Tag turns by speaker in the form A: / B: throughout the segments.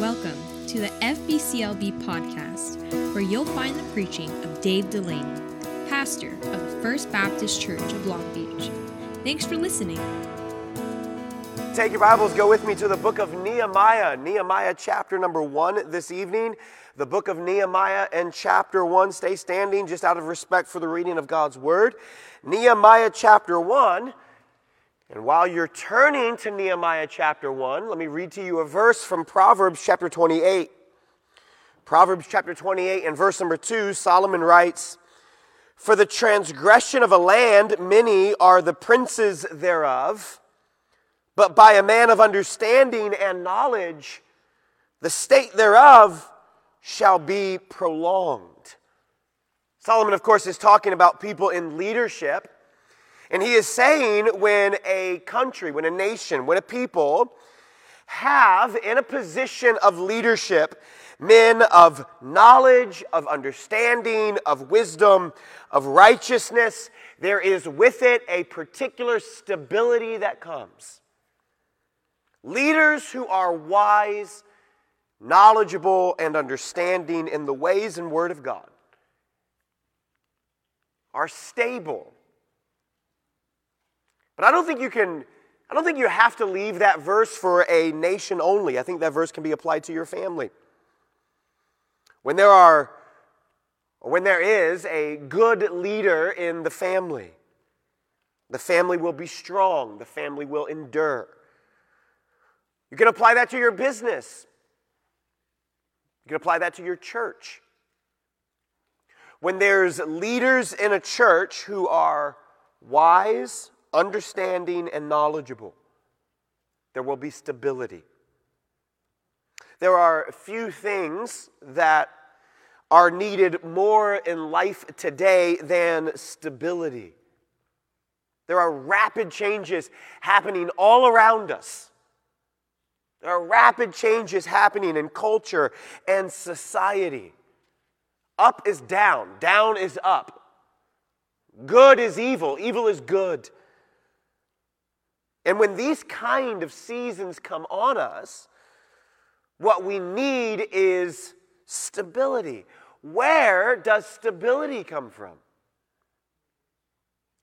A: Welcome to the FBCLB podcast, where you'll find the preaching of Dave Delaney, pastor of the First Baptist Church of Long Beach. Thanks for listening.
B: Take your Bibles, go with me to the book of Nehemiah, Nehemiah chapter number one this evening. The book of Nehemiah and chapter one. Stay standing just out of respect for the reading of God's word. Nehemiah chapter one. And while you're turning to Nehemiah chapter 1, let me read to you a verse from Proverbs chapter 28. Proverbs chapter 28 and verse number 2, Solomon writes, For the transgression of a land, many are the princes thereof, but by a man of understanding and knowledge, the state thereof shall be prolonged. Solomon, of course, is talking about people in leadership and he is saying when a country, when a nation, when a people have in a position of leadership men of knowledge, of understanding, of wisdom, of righteousness, there is with it a particular stability that comes. Leaders who are wise, knowledgeable, and understanding in the ways and word of God are stable but I don't think you can, I don't think you have to leave that verse for a nation only. I think that verse can be applied to your family. When there are, or when there is a good leader in the family, the family will be strong, the family will endure. You can apply that to your business. You can apply that to your church. When there's leaders in a church who are wise, understanding, and knowledgeable, there will be stability. There are few things that are needed more in life today than stability. There are rapid changes happening all around us. There are rapid changes happening in culture and society. Up is down, down is up. Good is evil, evil is good. And when these kind of seasons come on us, what we need is stability. Where does stability come from?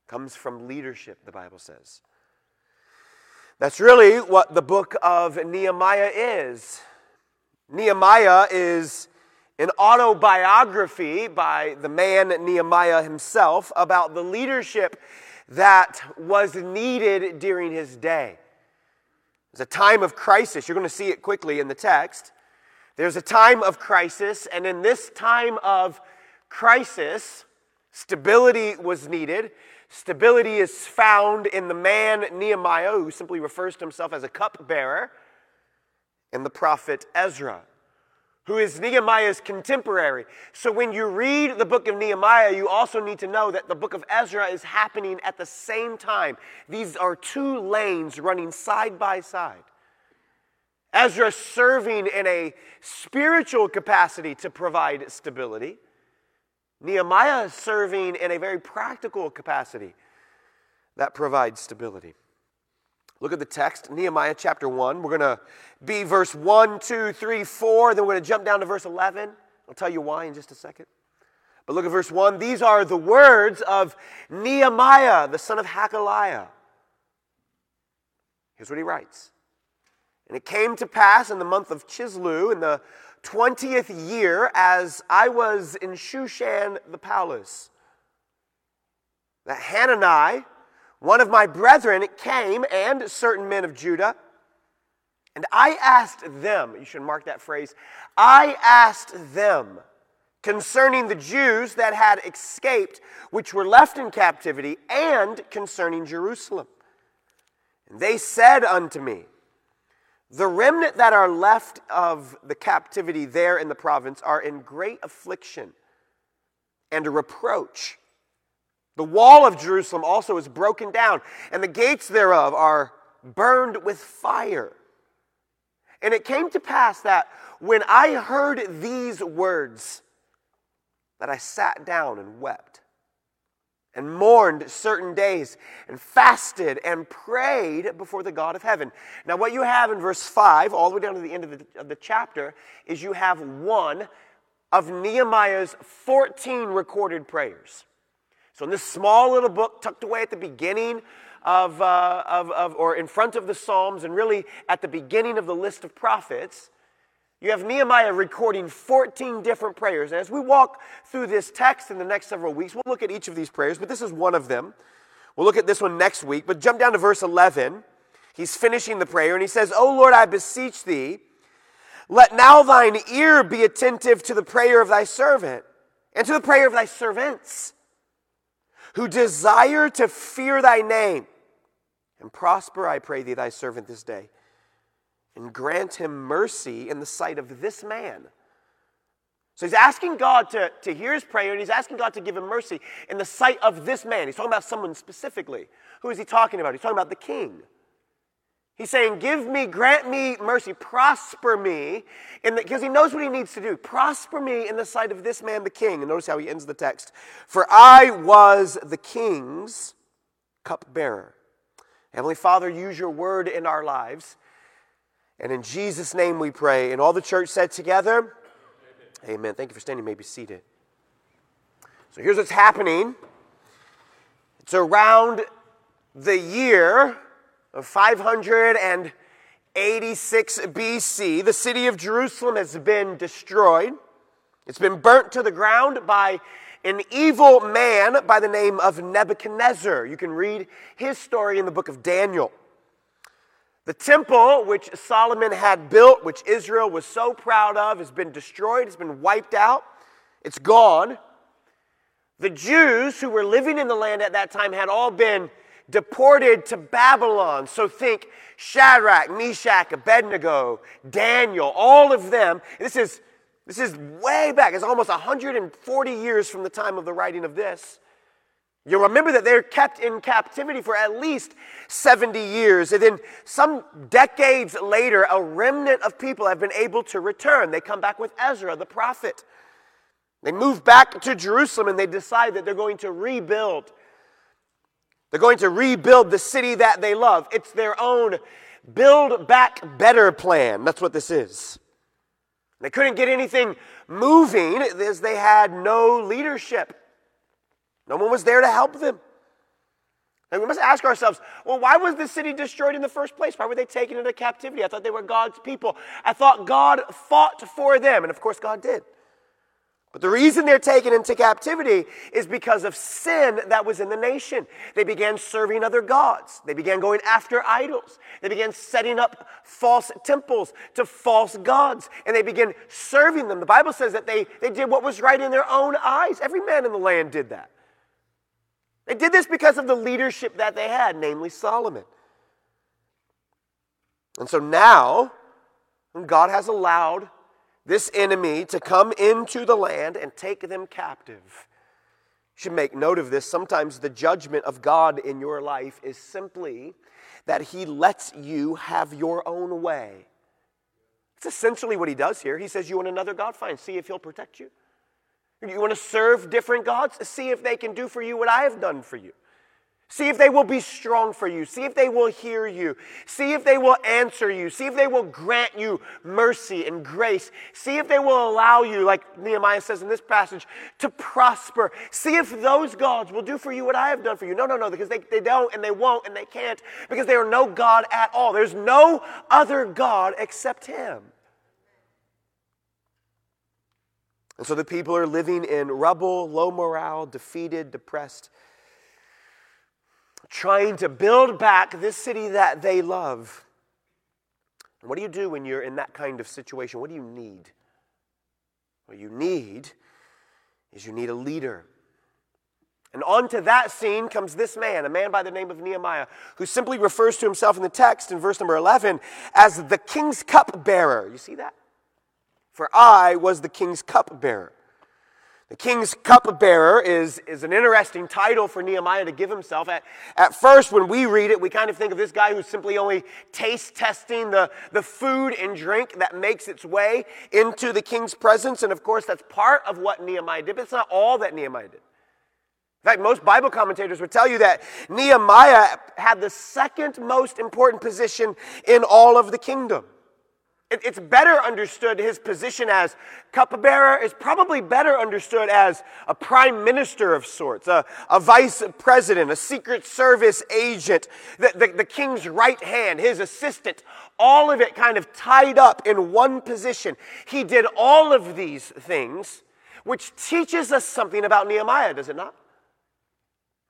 B: Comes from leadership, the Bible says. That's really what the book of Nehemiah is. Nehemiah is an autobiography by the man Nehemiah himself about the leadership that was needed during his day. There's a time of crisis. You're going to see it quickly in the text. There's a time of crisis, and in this time of crisis, stability was needed. Stability is found in the man Nehemiah, who simply refers to himself as a cupbearer, and the prophet Ezra who is Nehemiah's contemporary. So when you read the book of Nehemiah, you also need to know that the book of Ezra is happening at the same time. These are two lanes running side by side. Ezra serving in a spiritual capacity to provide stability. Nehemiah serving in a very practical capacity that provides stability. Look at the text, Nehemiah chapter 1. We're going to be verse 1, 2, 3, 4. Then we're going to jump down to verse 11. I'll tell you why in just a second. But look at verse 1. These are the words of Nehemiah, the son of Hachaliah. Here's what he writes And it came to pass in the month of Chisleu, in the 20th year, as I was in Shushan the palace, that Hanani, one of my brethren came and certain men of Judah, and I asked them, you should mark that phrase, I asked them concerning the Jews that had escaped, which were left in captivity, and concerning Jerusalem. And they said unto me, The remnant that are left of the captivity there in the province are in great affliction and a reproach the wall of Jerusalem also is broken down, and the gates thereof are burned with fire. And it came to pass that when I heard these words, that I sat down and wept. and mourned certain days and fasted and prayed before the God of heaven. Now, what you have in verse 5, all the way down to the end of the, of the chapter, is you have one of Nehemiah's 14 recorded prayers. So, in this small little book tucked away at the beginning of, uh, of, of, or in front of the Psalms, and really at the beginning of the list of prophets, you have Nehemiah recording 14 different prayers. And as we walk through this text in the next several weeks, we'll look at each of these prayers, but this is one of them. We'll look at this one next week, but jump down to verse 11. He's finishing the prayer, and he says, O Lord, I beseech thee, let now thine ear be attentive to the prayer of thy servant and to the prayer of thy servants who desire to fear thy name. And prosper, I pray thee, thy servant this day, and grant him mercy in the sight of this man. So he's asking God to, to hear his prayer, and he's asking God to give him mercy in the sight of this man. He's talking about someone specifically. Who is he talking about? He's talking about the king. He's saying, Give me, grant me mercy, prosper me, because he knows what he needs to do. Prosper me in the sight of this man, the king. And notice how he ends the text. For I was the king's cupbearer. Heavenly Father, use your word in our lives. And in Jesus' name we pray. And all the church said together, Amen. Amen. Thank you for standing. You may be seated. So here's what's happening it's around the year 586 BC, the city of Jerusalem has been destroyed. It's been burnt to the ground by an evil man by the name of Nebuchadnezzar. You can read his story in the book of Daniel. The temple which Solomon had built, which Israel was so proud of, has been destroyed, it's been wiped out, it's gone. The Jews who were living in the land at that time had all been deported to Babylon. So think Shadrach, Meshach, Abednego, Daniel, all of them. This is, this is way back. It's almost 140 years from the time of the writing of this. You'll remember that they're kept in captivity for at least 70 years. And then some decades later, a remnant of people have been able to return. They come back with Ezra, the prophet. They move back to Jerusalem and they decide that they're going to rebuild they're going to rebuild the city that they love. It's their own build back better plan. That's what this is. They couldn't get anything moving as they had no leadership. No one was there to help them. And we must ask ourselves, well, why was the city destroyed in the first place? Why were they taken into captivity? I thought they were God's people. I thought God fought for them. And of course, God did. But the reason they're taken into captivity is because of sin that was in the nation. They began serving other gods. They began going after idols. They began setting up false temples to false gods. And they began serving them. The Bible says that they, they did what was right in their own eyes. Every man in the land did that. They did this because of the leadership that they had, namely Solomon. And so now, God has allowed this enemy to come into the land and take them captive. You should make note of this. Sometimes the judgment of God in your life is simply that He lets you have your own way. It's essentially what He does here. He says, You want another God? Fine, see if He'll protect you. You want to serve different gods? See if they can do for you what I have done for you. See if they will be strong for you. See if they will hear you. See if they will answer you. See if they will grant you mercy and grace. See if they will allow you, like Nehemiah says in this passage, to prosper. See if those gods will do for you what I have done for you. No, no, no, because they, they don't and they won't and they can't because they are no God at all. There's no other God except Him. And so the people are living in rubble, low morale, defeated, depressed trying to build back this city that they love. what do you do when you're in that kind of situation? What do you need? What you need is you need a leader. And onto that scene comes this man, a man by the name of Nehemiah, who simply refers to himself in the text in verse number 11 as the king's cupbearer. You see that? For I was the king's cupbearer. The king's cupbearer is, is an interesting title for Nehemiah to give himself. At, at first, when we read it, we kind of think of this guy who's simply only taste testing the, the food and drink that makes its way into the king's presence. And of course, that's part of what Nehemiah did, but it's not all that Nehemiah did. In fact, most Bible commentators would tell you that Nehemiah had the second most important position in all of the kingdom. It's better understood, his position as cupbearer is probably better understood as a prime minister of sorts, a, a vice president, a secret service agent, the, the, the king's right hand, his assistant, all of it kind of tied up in one position. He did all of these things, which teaches us something about Nehemiah, does it not?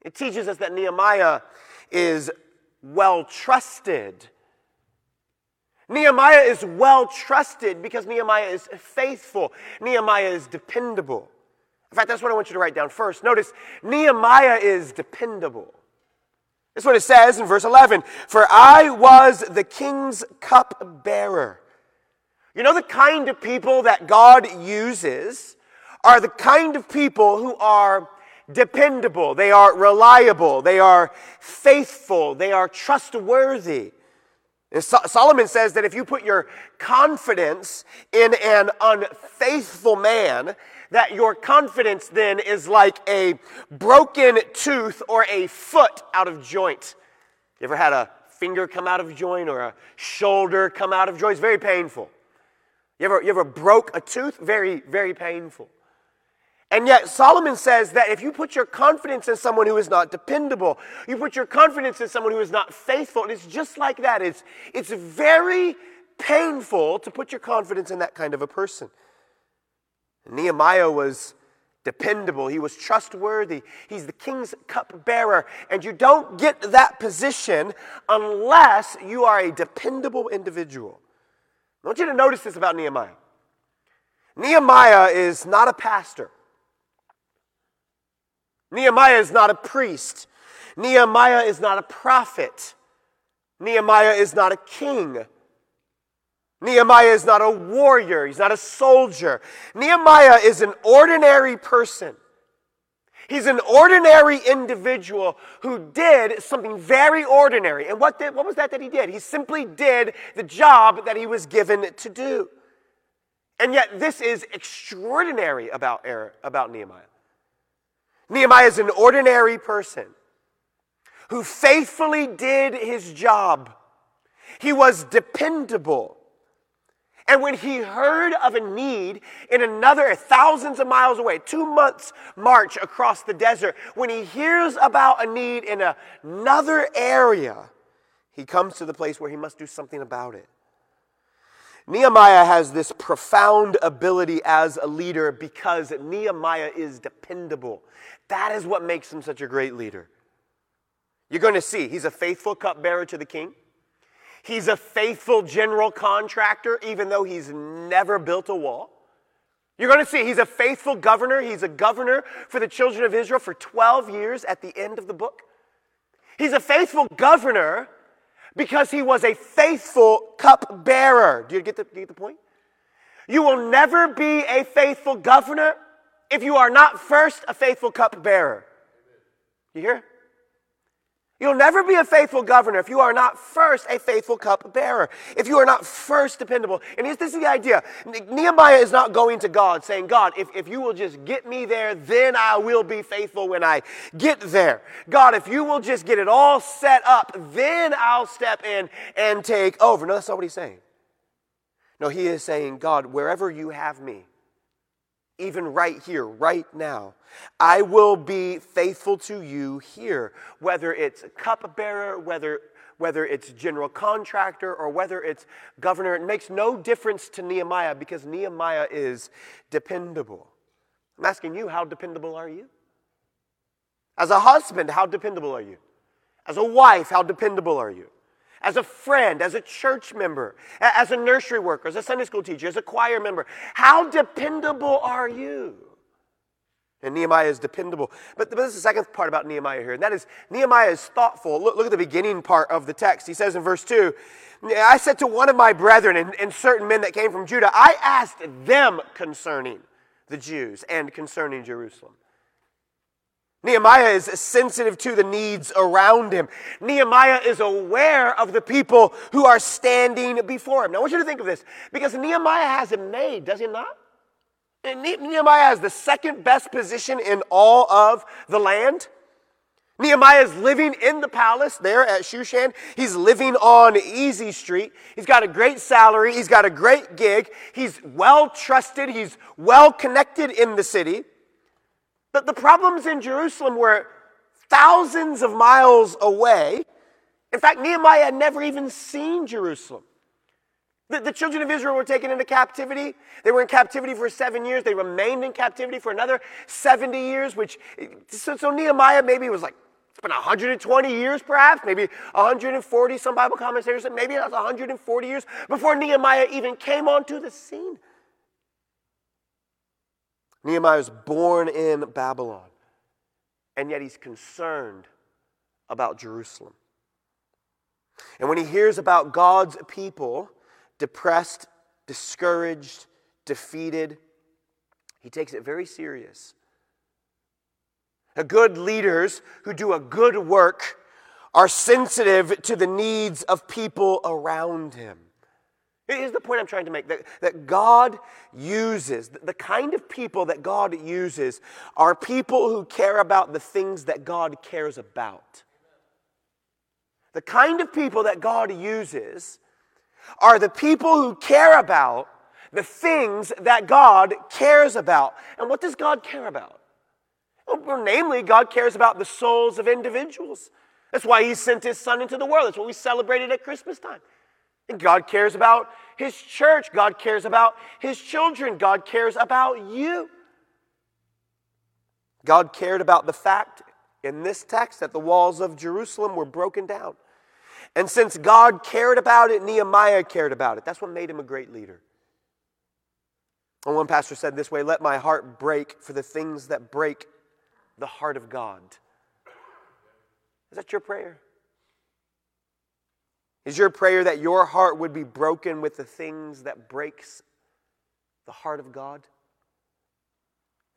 B: It teaches us that Nehemiah is well trusted Nehemiah is well trusted because Nehemiah is faithful. Nehemiah is dependable. In fact, that's what I want you to write down first. Notice, Nehemiah is dependable. That's what it says in verse 11 For I was the king's cupbearer. You know, the kind of people that God uses are the kind of people who are dependable, they are reliable, they are faithful, they are trustworthy. Solomon says that if you put your confidence in an unfaithful man, that your confidence then is like a broken tooth or a foot out of joint. You ever had a finger come out of joint or a shoulder come out of joint? It's very painful. You ever, you ever broke a tooth? Very, very painful. And yet, Solomon says that if you put your confidence in someone who is not dependable, you put your confidence in someone who is not faithful, and it's just like that. It's, it's very painful to put your confidence in that kind of a person. Nehemiah was dependable, he was trustworthy, he's the king's cupbearer, and you don't get that position unless you are a dependable individual. I want you to notice this about Nehemiah. Nehemiah is not a pastor. Nehemiah is not a priest. Nehemiah is not a prophet. Nehemiah is not a king. Nehemiah is not a warrior. He's not a soldier. Nehemiah is an ordinary person. He's an ordinary individual who did something very ordinary. And what, did, what was that that he did? He simply did the job that he was given to do. And yet, this is extraordinary about, about Nehemiah. Nehemiah is an ordinary person who faithfully did his job. He was dependable. And when he heard of a need in another thousands of miles away, two months march across the desert, when he hears about a need in another area, he comes to the place where he must do something about it. Nehemiah has this profound ability as a leader because Nehemiah is dependable. That is what makes him such a great leader. You're going to see, he's a faithful cupbearer to the king. He's a faithful general contractor, even though he's never built a wall. You're going to see he's a faithful governor. He's a governor for the children of Israel for 12 years at the end of the book. He's a faithful governor because he was a faithful cupbearer. Do you get the, do you get the point? You will never be a faithful governor if you are not first a faithful cupbearer. You hear? You'll never be a faithful governor if you are not first a faithful cupbearer, if you are not first dependable. And this is the idea Nehemiah is not going to God saying, God, if, if you will just get me there, then I will be faithful when I get there. God, if you will just get it all set up, then I'll step in and take over. No, that's not what he's saying. No, he is saying, God, wherever you have me, even right here, right now. I will be faithful to you here, whether it's cupbearer, whether whether it's general contractor or whether it's governor. It makes no difference to Nehemiah because Nehemiah is dependable. I'm asking you, how dependable are you? As a husband, how dependable are you? As a wife, how dependable are you? As a friend, as a church member, as a nursery worker, as a Sunday school teacher, as a choir member. How dependable are you? And Nehemiah is dependable. But, but there's the second part about Nehemiah here, and that is Nehemiah is thoughtful. Look, look at the beginning part of the text. He says in verse 2 I said to one of my brethren and, and certain men that came from Judah, I asked them concerning the Jews and concerning Jerusalem. Nehemiah is sensitive to the needs around him. Nehemiah is aware of the people who are standing before him. Now, I want you to think of this because Nehemiah has it made, does he not? And Nehemiah has the second best position in all of the land. Nehemiah is living in the palace there at Shushan. He's living on Easy Street. He's got a great salary. He's got a great gig. He's well trusted. He's well connected in the city. But the problems in Jerusalem were thousands of miles away. In fact, Nehemiah had never even seen Jerusalem. The, the, children of Israel were taken into captivity. They were in captivity for seven years. They remained in captivity for another 70 years, which, so, so Nehemiah maybe was like, it's been 120 years perhaps, maybe 140. Some Bible commentators said maybe that's 140 years before Nehemiah even came onto the scene. Nehemiah was born in Babylon, and yet he's concerned about Jerusalem. And when he hears about God's people, depressed, discouraged, defeated, he takes it very serious. Good leaders who do a good work are sensitive to the needs of people around him. Here's the point I'm trying to make that, that God uses, the kind of people that God uses are people who care about the things that God cares about. The kind of people that God uses are the people who care about the things that God cares about. And what does God care about? Well, namely, God cares about the souls of individuals. That's why He sent His Son into the world. That's what we celebrated at Christmas time. And God cares about His church. God cares about His children. God cares about you. God cared about the fact in this text that the walls of Jerusalem were broken down. And since God cared about it, Nehemiah cared about it. That's what made him a great leader. And one pastor said this way Let my heart break for the things that break the heart of God. Is that your prayer? Is your prayer that your heart would be broken with the things that breaks the heart of God?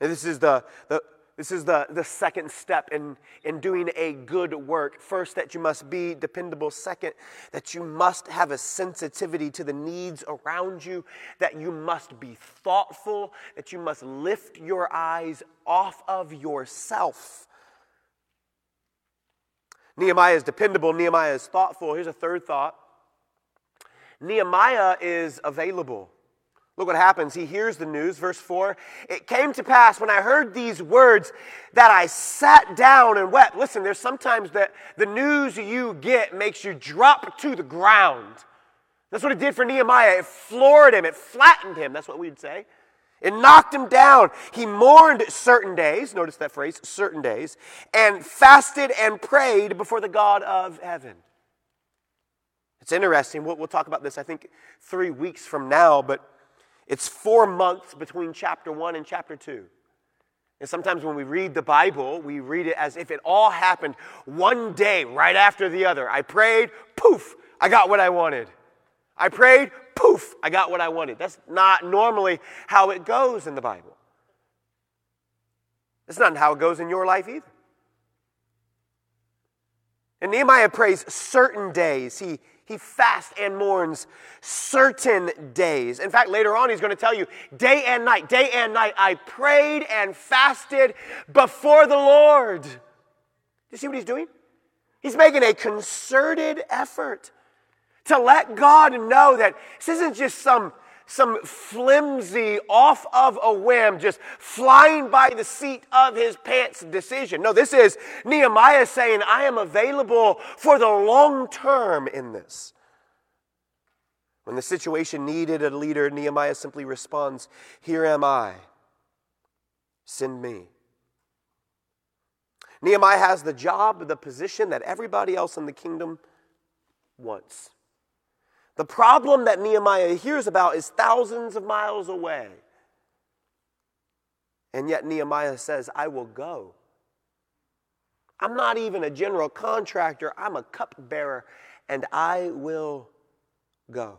B: And this is the, the, this is the, the second step in, in doing a good work. First, that you must be dependable. Second, that you must have a sensitivity to the needs around you, that you must be thoughtful, that you must lift your eyes off of yourself. Nehemiah is dependable, Nehemiah is thoughtful. Here's a third thought Nehemiah is available. Look what happens. He hears the news. Verse 4 It came to pass when I heard these words that I sat down and wept. Listen, there's sometimes that the news you get makes you drop to the ground. That's what it did for Nehemiah. It floored him, it flattened him. That's what we'd say. It knocked him down. He mourned certain days, notice that phrase, certain days, and fasted and prayed before the God of heaven. It's interesting. We'll, we'll talk about this, I think, three weeks from now, but it's four months between chapter one and chapter two. And sometimes when we read the Bible, we read it as if it all happened one day right after the other. I prayed, poof, I got what I wanted. I prayed, poof, I got what I wanted. That's not normally how it goes in the Bible. That's not how it goes in your life either. And Nehemiah prays certain days. He, he fasts and mourns certain days. In fact, later on, he's going to tell you day and night, day and night, I prayed and fasted before the Lord. Do you see what he's doing? He's making a concerted effort to let God know that this isn't just some some flimsy, off of a whim, just flying by the seat of his pants decision. No, this is Nehemiah saying, I am available for the long term in this. When the situation needed a leader, Nehemiah simply responds, Here am I, send me. Nehemiah has the job, the position that everybody else in the kingdom wants. The problem that Nehemiah hears about is thousands of miles away. And yet Nehemiah says, I will go. I'm not even a general contractor, I'm a cupbearer, and I will go.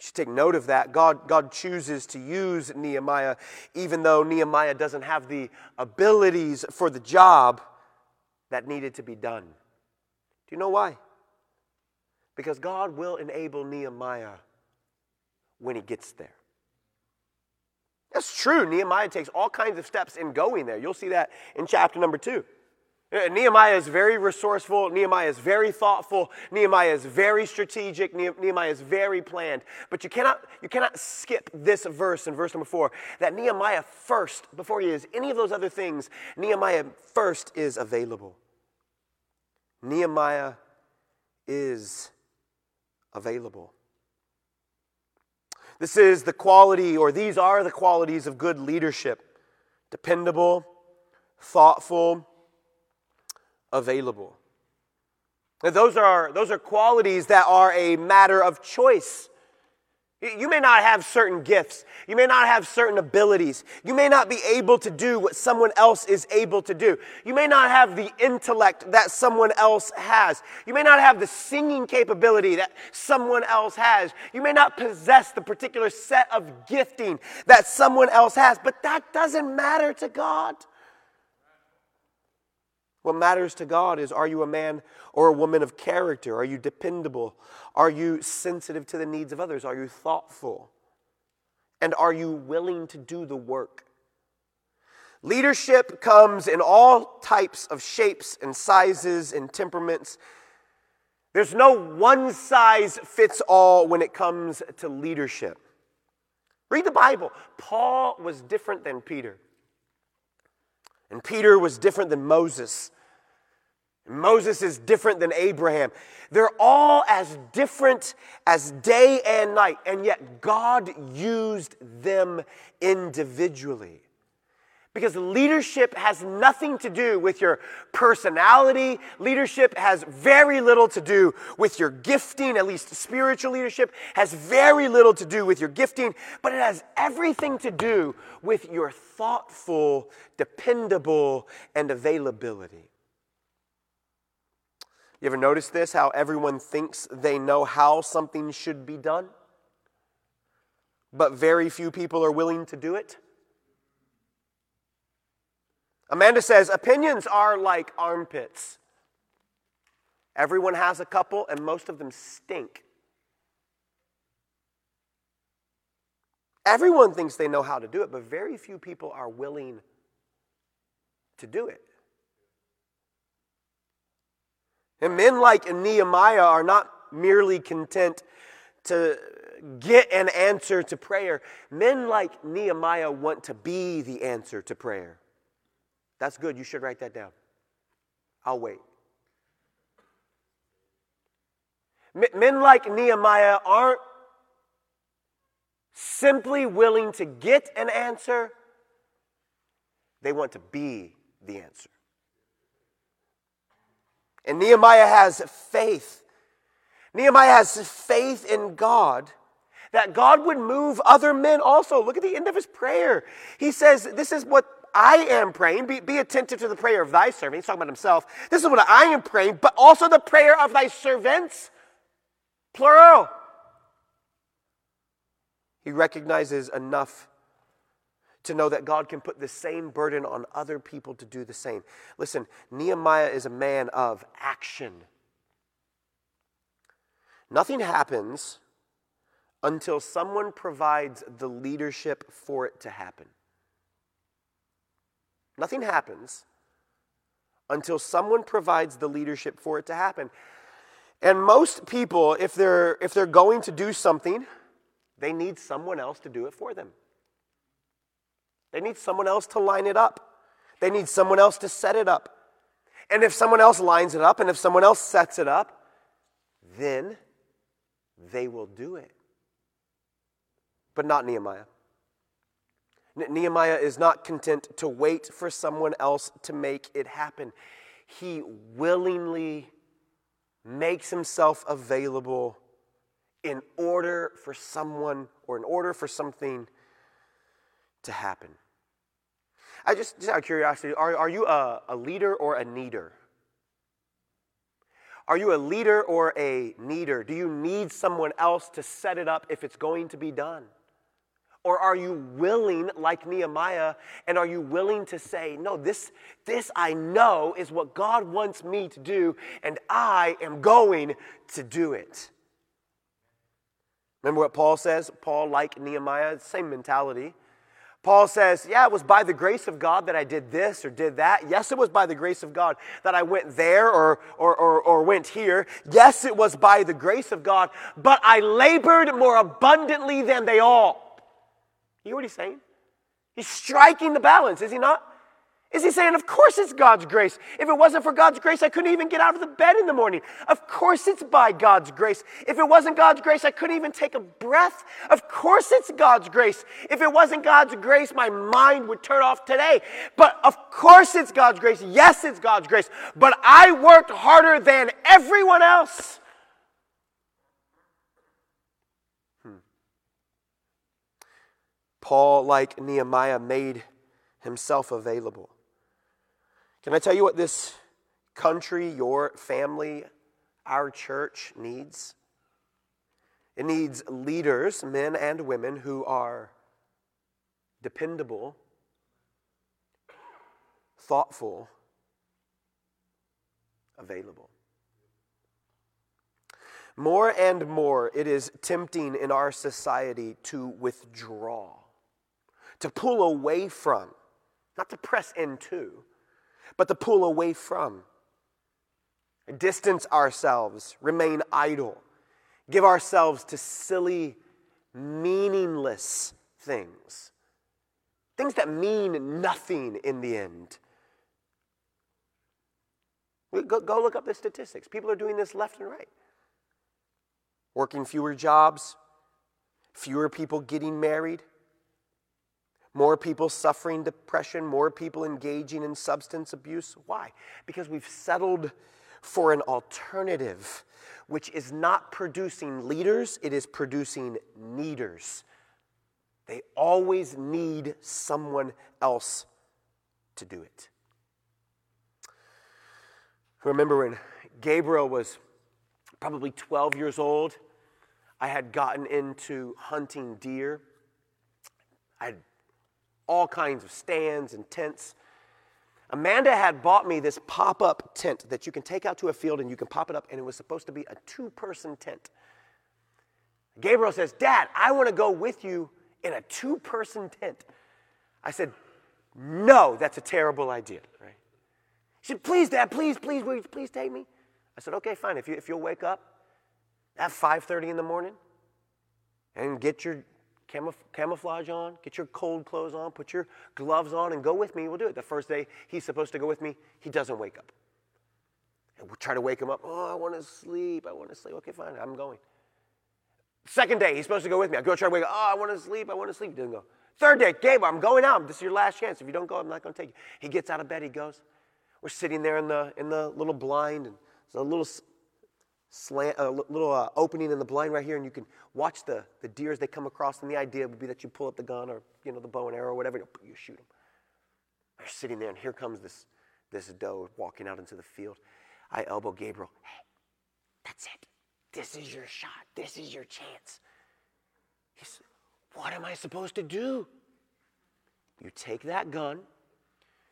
B: You should take note of that. God, God chooses to use Nehemiah, even though Nehemiah doesn't have the abilities for the job that needed to be done. Do you know why? Because God will enable Nehemiah when he gets there. That's true. Nehemiah takes all kinds of steps in going there. You'll see that in chapter number two. Nehemiah is very resourceful. Nehemiah is very thoughtful. Nehemiah is very strategic. Nehemiah is very planned. But you cannot, you cannot skip this verse in verse number four that Nehemiah first, before he is any of those other things, Nehemiah first is available. Nehemiah is available. This is the quality, or these are the qualities of good leadership dependable, thoughtful, available. those are, those are qualities that are a matter of choice. You may not have certain gifts. You may not have certain abilities. You may not be able to do what someone else is able to do. You may not have the intellect that someone else has. You may not have the singing capability that someone else has. You may not possess the particular set of gifting that someone else has, but that doesn't matter to God. What matters to God is are you a man or a woman of character? Are you dependable? Are you sensitive to the needs of others? Are you thoughtful? And are you willing to do the work? Leadership comes in all types of shapes and sizes and temperaments. There's no one size fits all when it comes to leadership. Read the Bible. Paul was different than Peter. And Peter was different than Moses. Moses is different than Abraham. They're all as different as day and night, and yet God used them individually. Because leadership has nothing to do with your personality. Leadership has very little to do with your gifting, at least spiritual leadership has very little to do with your gifting, but it has everything to do with your thoughtful, dependable, and availability. You ever notice this? How everyone thinks they know how something should be done, but very few people are willing to do it? Amanda says, opinions are like armpits. Everyone has a couple, and most of them stink. Everyone thinks they know how to do it, but very few people are willing to do it. And men like Nehemiah are not merely content to get an answer to prayer. Men like Nehemiah want to be the answer to prayer. That's good. You should write that down. I'll wait. Men like Nehemiah aren't simply willing to get an answer, they want to be the answer. And Nehemiah has faith. Nehemiah has faith in God that God would move other men also. Look at the end of his prayer. He says, This is what I am praying. Be, be attentive to the prayer of thy servant. He's talking about himself. This is what I am praying, but also the prayer of thy servants, plural. He recognizes enough to know that God can put the same burden on other people to do the same. Listen, Nehemiah is a man of action. Nothing happens until someone provides the leadership for it to happen. Nothing happens until someone provides the leadership for it to happen. And most people, if they're, if they're going to do something, they need someone else to do it for them. They need someone else to line it up. They need someone else to set it up. And if someone else lines it up and if someone else sets it up, then they will do it. But not Nehemiah. Nehemiah is not content to wait for someone else to make it happen. He willingly makes himself available in order for someone or in order for something to happen. I just, just out of curiosity, are, are you a, a leader or a needer? Are you a leader or a needer? Do you need someone else to set it up if it's going to be done? Or are you willing, like Nehemiah, and are you willing to say, no, this, this I know is what God wants me to do, and I am going to do it? Remember what Paul says? Paul, like Nehemiah, same mentality. Paul says, Yeah, it was by the grace of God that I did this or did that. Yes, it was by the grace of God that I went there or, or, or, or, went here. Yes, it was by the grace of God, but I labored more abundantly than they all. You hear what he's saying? He's striking the balance, is he not? Is he saying, Of course it's God's grace. If it wasn't for God's grace, I couldn't even get out of the bed in the morning. Of course it's by God's grace. If it wasn't God's grace, I couldn't even take a breath. Of course it's God's grace. If it wasn't God's grace, my mind would turn off today. But of course it's God's grace. Yes, it's God's grace. But I worked harder than everyone else. Hmm. Paul, like Nehemiah, made himself available. Can I tell you what this country, your family, our church needs? It needs leaders, men and women, who are dependable, thoughtful, available. More and more, it is tempting in our society to withdraw, to pull away from, not to press into but to pull away from. Distance ourselves, remain idle, give ourselves to silly, meaningless things. Things that mean nothing in the end. Go, go look up the statistics. People are doing this left and right. Working fewer jobs, fewer people getting married, more people suffering depression, more people engaging in substance abuse. Why? Because we've settled for an alternative, which is not producing leaders, it is producing needers. They always need someone else to do it. Remember when Gabriel was probably 12 years old, I had gotten into hunting deer. I had all kinds of stands and tents. Amanda had bought me this pop up tent that you can take out to a field and you can pop it up, and it was supposed to be a two person tent. Gabriel says, Dad, I want to go with you in a two person tent. I said, No, that's a terrible idea, right? He said, Please, Dad, please, please, please, please take me. I said, Okay, fine. If, you, if you'll wake up at 5.30 in the morning and get your camouflage on, get your cold clothes on, put your gloves on, and go with me. We'll do it. The first day he's supposed to go with me, he doesn't wake up. And we try to wake him up. Oh, I want to sleep. I want to sleep. Okay, fine. I'm going. Second day, he's supposed to go with me. I go try to wake up. Oh, I want to sleep. I want to sleep. He doesn't go. Third day, Gabe, I'm going out. This is your last chance. If you don't go, I'm not going to take you. He gets out of bed. He goes. We're sitting there in the in the little blind, and there's a little slant, a little uh, opening in the blind right here, and you can watch the, the deer as they come across. And the idea would be that you pull up the gun or you know the bow and arrow or whatever, you, you shoot them. They're sitting there, and here comes this this doe walking out into the field. I elbow Gabriel. Hey, that's it. This is your shot. This is your chance. He said, What am I supposed to do? You take that gun,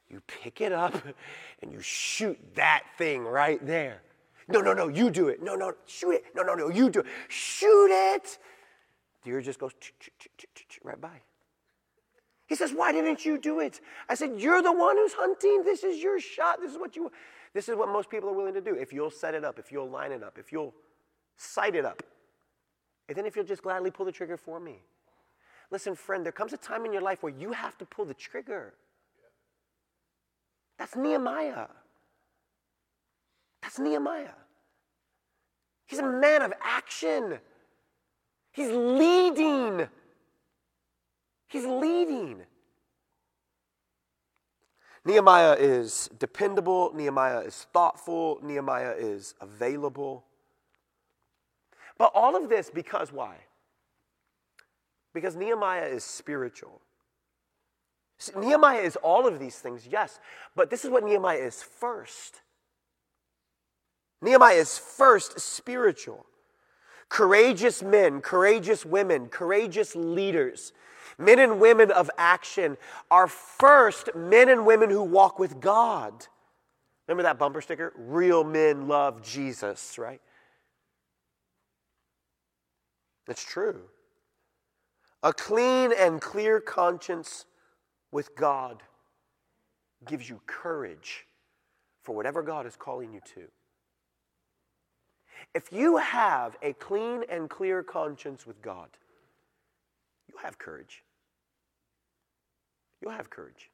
B: you pick it up, and you shoot that thing right there. No, no, no, you do it. No, no, shoot it. No, no, no, you do it. Shoot it. Deer just goes right by. He says, Why didn't you do it? I said, You're the one who's hunting. This is your shot. This is what you this is what most people are willing to do. If you'll set it up, if you'll line it up, if you'll sight it up, and then if you'll just gladly pull the trigger for me. Listen, friend, there comes a time in your life where you have to pull the trigger. That's Nehemiah. That's Nehemiah. He's a man of action. He's leading. He's leading. Nehemiah is dependable. Nehemiah is thoughtful. Nehemiah is available. But all of this because why? Because Nehemiah is spiritual. Nehemiah is all of these things, yes, but this is what Nehemiah is first. Nehemiah is first spiritual. Courageous men, courageous women, courageous leaders, men and women of action are first men and women who walk with God. Remember that bumper sticker? Real men love Jesus, right? That's true. A clean and clear conscience with God gives you courage for whatever God is calling you to. If you have a clean and clear conscience with God, you'll have courage. You'll have courage.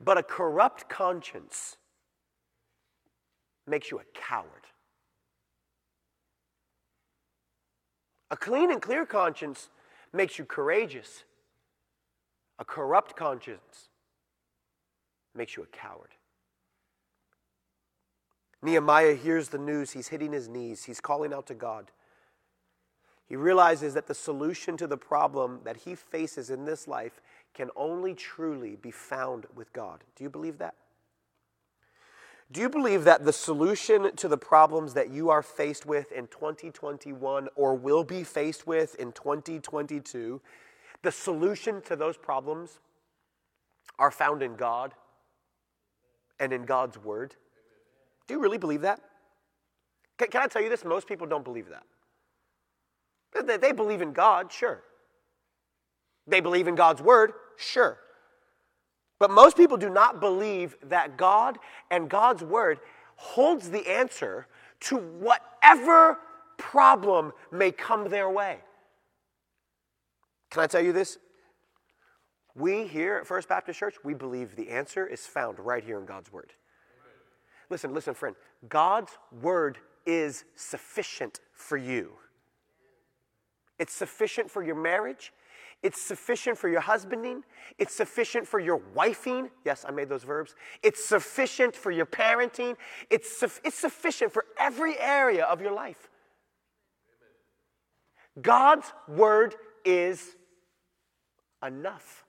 B: But a corrupt conscience makes you a coward. A clean and clear conscience makes you courageous. A corrupt conscience makes you a coward. Nehemiah hears the news. He's hitting his knees. He's calling out to God. He realizes that the solution to the problem that he faces in this life can only truly be found with God. Do you believe that? Do you believe that the solution to the problems that you are faced with in 2021 or will be faced with in 2022, the solution to those problems are found in God and in God's Word? Do you really believe that? Can, can I tell you this? Most people don't believe that. They, they believe in God, sure. They believe in God's Word, sure. But most people do not believe that God and God's Word holds the answer to whatever problem may come their way. Can I tell you this? We here at First Baptist Church, we believe the answer is found right here in God's Word. Listen, listen, friend. God's Word is sufficient for you. It's sufficient for your marriage. It's sufficient for your husbanding. It's sufficient for your wifing. Yes, I made those verbs. It's sufficient for your parenting. It's, su- it's sufficient for every area of your life. God's word is enough.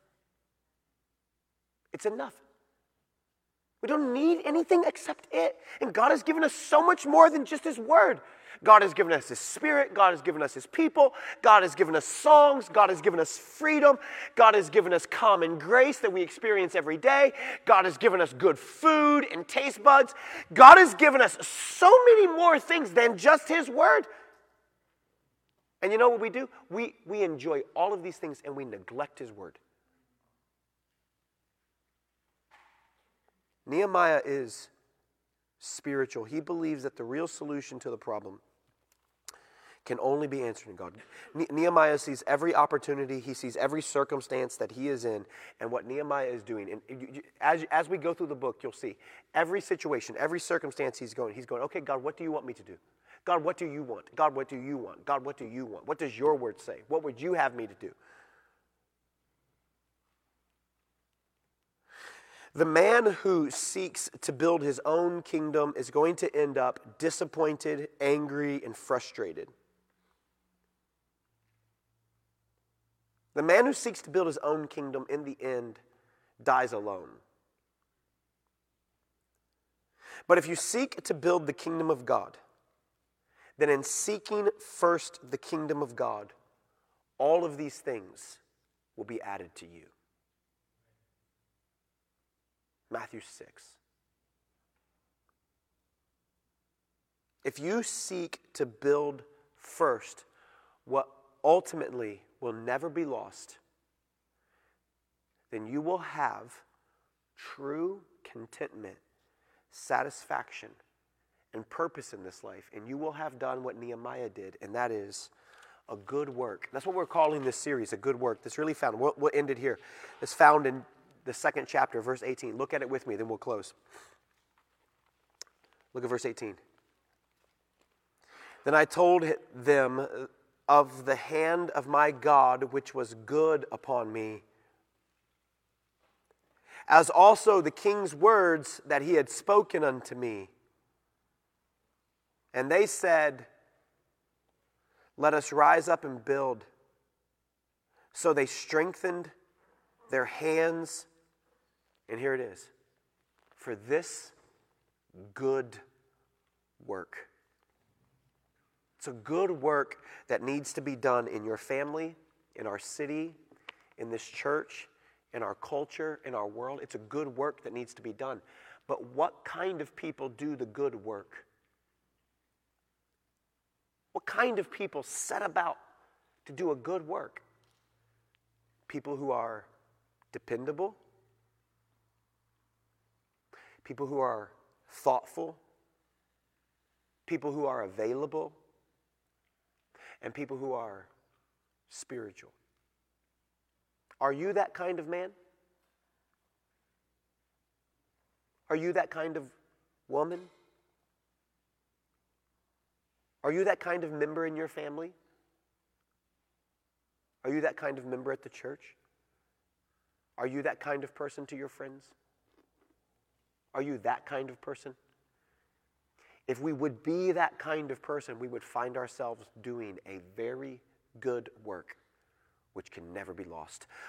B: It's enough. We don't need anything except it. And God has given us so much more than just His Word. God has given us His Spirit. God has given us His people. God has given us songs. God has given us freedom. God has given us common grace that we experience every day. God has given us good food and taste buds. God has given us so many more things than just His Word. And you know what we do? We, we enjoy all of these things and we neglect His Word. Nehemiah is spiritual. He believes that the real solution to the problem can only be answered in God. Nehemiah sees every opportunity, he sees every circumstance that he is in, and what Nehemiah is doing. And as, as we go through the book, you'll see every situation, every circumstance he's going, he's going, okay, God, what do you want me to do? God, what do you want? God, what do you want? God, what do you want? What does your word say? What would you have me to do? The man who seeks to build his own kingdom is going to end up disappointed, angry, and frustrated. The man who seeks to build his own kingdom in the end dies alone. But if you seek to build the kingdom of God, then in seeking first the kingdom of God, all of these things will be added to you. Matthew 6. If you seek to build first what ultimately will never be lost, then you will have true contentment, satisfaction, and purpose in this life. And you will have done what Nehemiah did, and that is a good work. That's what we're calling this series, a good work. This really found, what, what ended here, is found in the second chapter, verse 18. Look at it with me, then we'll close. Look at verse 18. Then I told them of the hand of my God, which was good upon me, as also the king's words that he had spoken unto me. And they said, Let us rise up and build. So they strengthened their hands and here it is for this good work. It's a good work that needs to be done in your family, in our city, in this church, in our culture, in our world. It's a good work that needs to be done. But what kind of people do the good work? What kind of people set about to do a good work? People who are dependable, people who are thoughtful, people who are available, and people who are spiritual. Are you that kind of man? Are you that kind of woman? Are you that kind of member in your family? Are you that kind of member at the church? Are you that kind of person to your friends? Are you that kind of person? If we would be that kind of person, we would find ourselves doing a very good work which can never be lost.